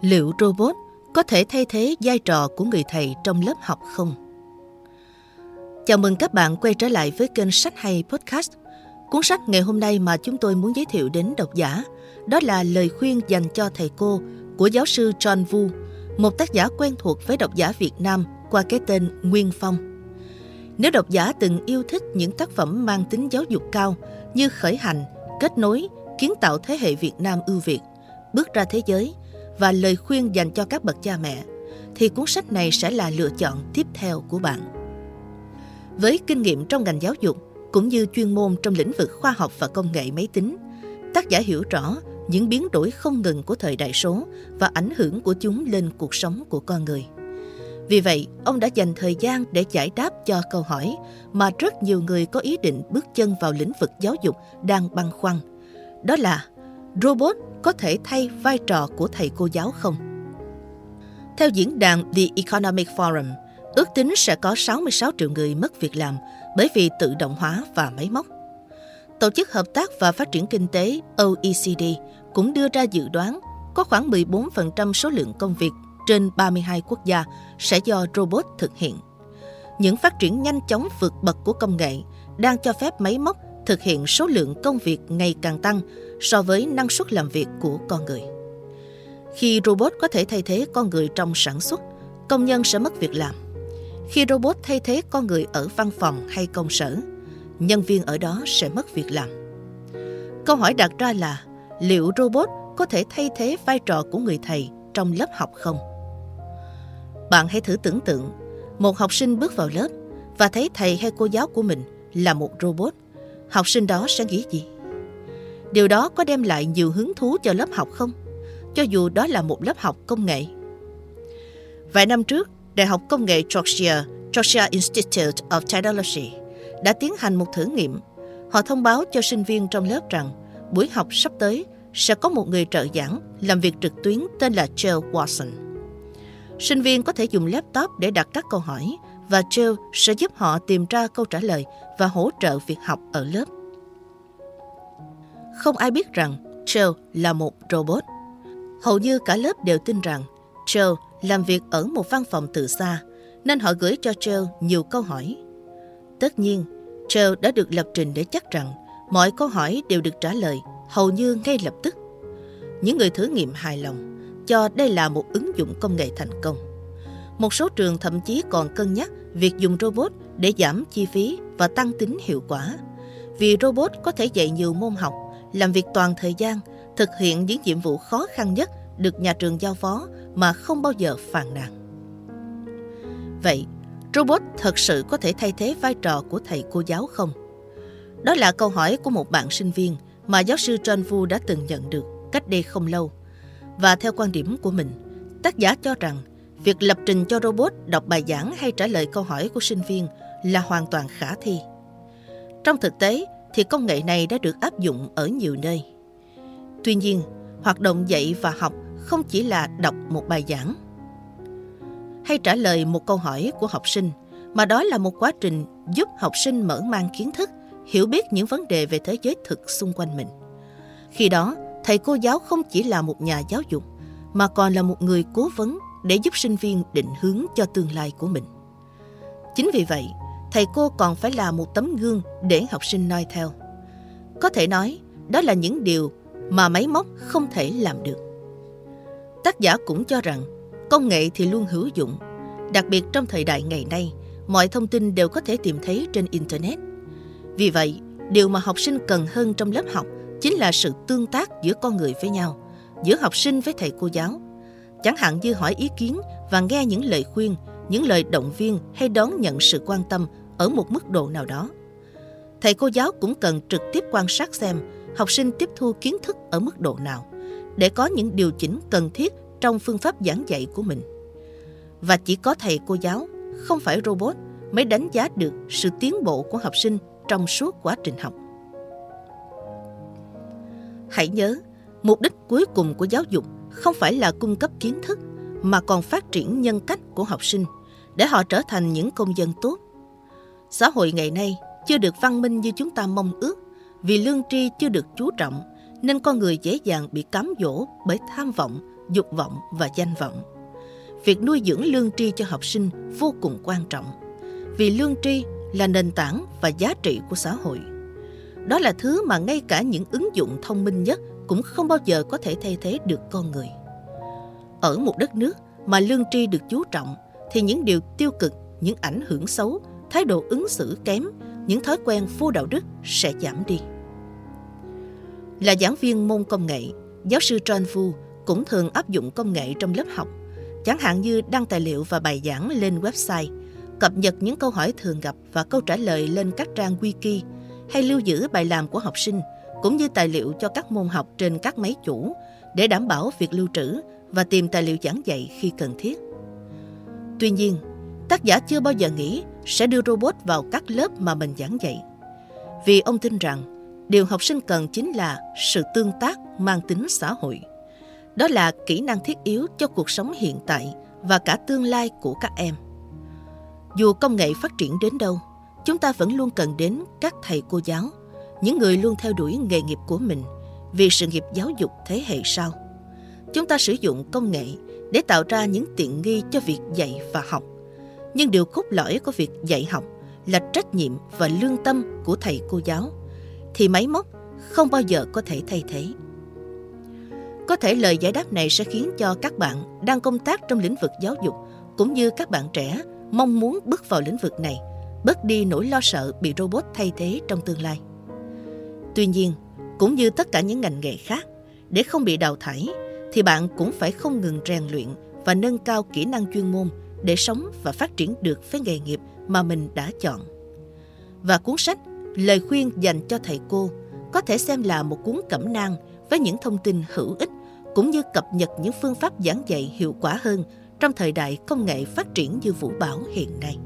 Liệu robot có thể thay thế vai trò của người thầy trong lớp học không? Chào mừng các bạn quay trở lại với kênh Sách Hay Podcast. Cuốn sách ngày hôm nay mà chúng tôi muốn giới thiệu đến độc giả đó là lời khuyên dành cho thầy cô của giáo sư John Vu, một tác giả quen thuộc với độc giả Việt Nam qua cái tên Nguyên Phong. Nếu độc giả từng yêu thích những tác phẩm mang tính giáo dục cao như Khởi hành, Kết nối, Kiến tạo thế hệ Việt Nam ưu việt, Bước ra thế giới – và lời khuyên dành cho các bậc cha mẹ, thì cuốn sách này sẽ là lựa chọn tiếp theo của bạn. Với kinh nghiệm trong ngành giáo dục cũng như chuyên môn trong lĩnh vực khoa học và công nghệ máy tính, tác giả hiểu rõ những biến đổi không ngừng của thời đại số và ảnh hưởng của chúng lên cuộc sống của con người. Vì vậy, ông đã dành thời gian để giải đáp cho câu hỏi mà rất nhiều người có ý định bước chân vào lĩnh vực giáo dục đang băn khoăn. Đó là robot có thể thay vai trò của thầy cô giáo không? Theo diễn đàn The Economic Forum, ước tính sẽ có 66 triệu người mất việc làm bởi vì tự động hóa và máy móc. Tổ chức Hợp tác và Phát triển Kinh tế OECD cũng đưa ra dự đoán có khoảng 14% số lượng công việc trên 32 quốc gia sẽ do robot thực hiện. Những phát triển nhanh chóng vượt bậc của công nghệ đang cho phép máy móc thực hiện số lượng công việc ngày càng tăng so với năng suất làm việc của con người. Khi robot có thể thay thế con người trong sản xuất, công nhân sẽ mất việc làm. Khi robot thay thế con người ở văn phòng hay công sở, nhân viên ở đó sẽ mất việc làm. Câu hỏi đặt ra là liệu robot có thể thay thế vai trò của người thầy trong lớp học không? Bạn hãy thử tưởng tượng, một học sinh bước vào lớp và thấy thầy hay cô giáo của mình là một robot học sinh đó sẽ nghĩ gì? Điều đó có đem lại nhiều hứng thú cho lớp học không? Cho dù đó là một lớp học công nghệ. Vài năm trước, Đại học Công nghệ Georgia, Georgia Institute of Technology đã tiến hành một thử nghiệm. Họ thông báo cho sinh viên trong lớp rằng buổi học sắp tới sẽ có một người trợ giảng làm việc trực tuyến tên là Jill Watson. Sinh viên có thể dùng laptop để đặt các câu hỏi và Jill sẽ giúp họ tìm ra câu trả lời và hỗ trợ việc học ở lớp. Không ai biết rằng Jill là một robot. Hầu như cả lớp đều tin rằng Jill làm việc ở một văn phòng từ xa, nên họ gửi cho Jill nhiều câu hỏi. Tất nhiên, Jill đã được lập trình để chắc rằng mọi câu hỏi đều được trả lời hầu như ngay lập tức. Những người thử nghiệm hài lòng cho đây là một ứng dụng công nghệ thành công. Một số trường thậm chí còn cân nhắc việc dùng robot để giảm chi phí và tăng tính hiệu quả. Vì robot có thể dạy nhiều môn học, làm việc toàn thời gian, thực hiện những nhiệm vụ khó khăn nhất được nhà trường giao phó mà không bao giờ phàn nàn. Vậy, robot thật sự có thể thay thế vai trò của thầy cô giáo không? Đó là câu hỏi của một bạn sinh viên mà giáo sư John Vu đã từng nhận được cách đây không lâu. Và theo quan điểm của mình, tác giả cho rằng việc lập trình cho robot đọc bài giảng hay trả lời câu hỏi của sinh viên là hoàn toàn khả thi. Trong thực tế thì công nghệ này đã được áp dụng ở nhiều nơi. Tuy nhiên, hoạt động dạy và học không chỉ là đọc một bài giảng hay trả lời một câu hỏi của học sinh, mà đó là một quá trình giúp học sinh mở mang kiến thức, hiểu biết những vấn đề về thế giới thực xung quanh mình. Khi đó, thầy cô giáo không chỉ là một nhà giáo dục, mà còn là một người cố vấn để giúp sinh viên định hướng cho tương lai của mình. Chính vì vậy, thầy cô còn phải là một tấm gương để học sinh noi theo. Có thể nói, đó là những điều mà máy móc không thể làm được. Tác giả cũng cho rằng, công nghệ thì luôn hữu dụng. Đặc biệt trong thời đại ngày nay, mọi thông tin đều có thể tìm thấy trên Internet. Vì vậy, điều mà học sinh cần hơn trong lớp học chính là sự tương tác giữa con người với nhau, giữa học sinh với thầy cô giáo. Chẳng hạn như hỏi ý kiến và nghe những lời khuyên những lời động viên hay đón nhận sự quan tâm ở một mức độ nào đó. Thầy cô giáo cũng cần trực tiếp quan sát xem học sinh tiếp thu kiến thức ở mức độ nào để có những điều chỉnh cần thiết trong phương pháp giảng dạy của mình. Và chỉ có thầy cô giáo, không phải robot, mới đánh giá được sự tiến bộ của học sinh trong suốt quá trình học. Hãy nhớ, mục đích cuối cùng của giáo dục không phải là cung cấp kiến thức mà còn phát triển nhân cách của học sinh để họ trở thành những công dân tốt. Xã hội ngày nay chưa được văn minh như chúng ta mong ước vì lương tri chưa được chú trọng nên con người dễ dàng bị cám dỗ bởi tham vọng, dục vọng và danh vọng. Việc nuôi dưỡng lương tri cho học sinh vô cùng quan trọng, vì lương tri là nền tảng và giá trị của xã hội. Đó là thứ mà ngay cả những ứng dụng thông minh nhất cũng không bao giờ có thể thay thế được con người. Ở một đất nước mà lương tri được chú trọng thì những điều tiêu cực, những ảnh hưởng xấu, thái độ ứng xử kém, những thói quen vô đạo đức sẽ giảm đi. Là giảng viên môn công nghệ, giáo sư John Fu cũng thường áp dụng công nghệ trong lớp học, chẳng hạn như đăng tài liệu và bài giảng lên website, cập nhật những câu hỏi thường gặp và câu trả lời lên các trang wiki, hay lưu giữ bài làm của học sinh, cũng như tài liệu cho các môn học trên các máy chủ để đảm bảo việc lưu trữ và tìm tài liệu giảng dạy khi cần thiết. Tuy nhiên, tác giả chưa bao giờ nghĩ sẽ đưa robot vào các lớp mà mình giảng dạy. Vì ông tin rằng điều học sinh cần chính là sự tương tác mang tính xã hội. Đó là kỹ năng thiết yếu cho cuộc sống hiện tại và cả tương lai của các em. Dù công nghệ phát triển đến đâu, chúng ta vẫn luôn cần đến các thầy cô giáo, những người luôn theo đuổi nghề nghiệp của mình vì sự nghiệp giáo dục thế hệ sau. Chúng ta sử dụng công nghệ để tạo ra những tiện nghi cho việc dạy và học. Nhưng điều cốt lõi của việc dạy học là trách nhiệm và lương tâm của thầy cô giáo, thì máy móc không bao giờ có thể thay thế. Có thể lời giải đáp này sẽ khiến cho các bạn đang công tác trong lĩnh vực giáo dục cũng như các bạn trẻ mong muốn bước vào lĩnh vực này, bớt đi nỗi lo sợ bị robot thay thế trong tương lai. Tuy nhiên, cũng như tất cả những ngành nghề khác, để không bị đào thải thì bạn cũng phải không ngừng rèn luyện và nâng cao kỹ năng chuyên môn để sống và phát triển được với nghề nghiệp mà mình đã chọn. Và cuốn sách Lời khuyên dành cho thầy cô có thể xem là một cuốn cẩm nang với những thông tin hữu ích cũng như cập nhật những phương pháp giảng dạy hiệu quả hơn trong thời đại công nghệ phát triển như vũ bão hiện nay.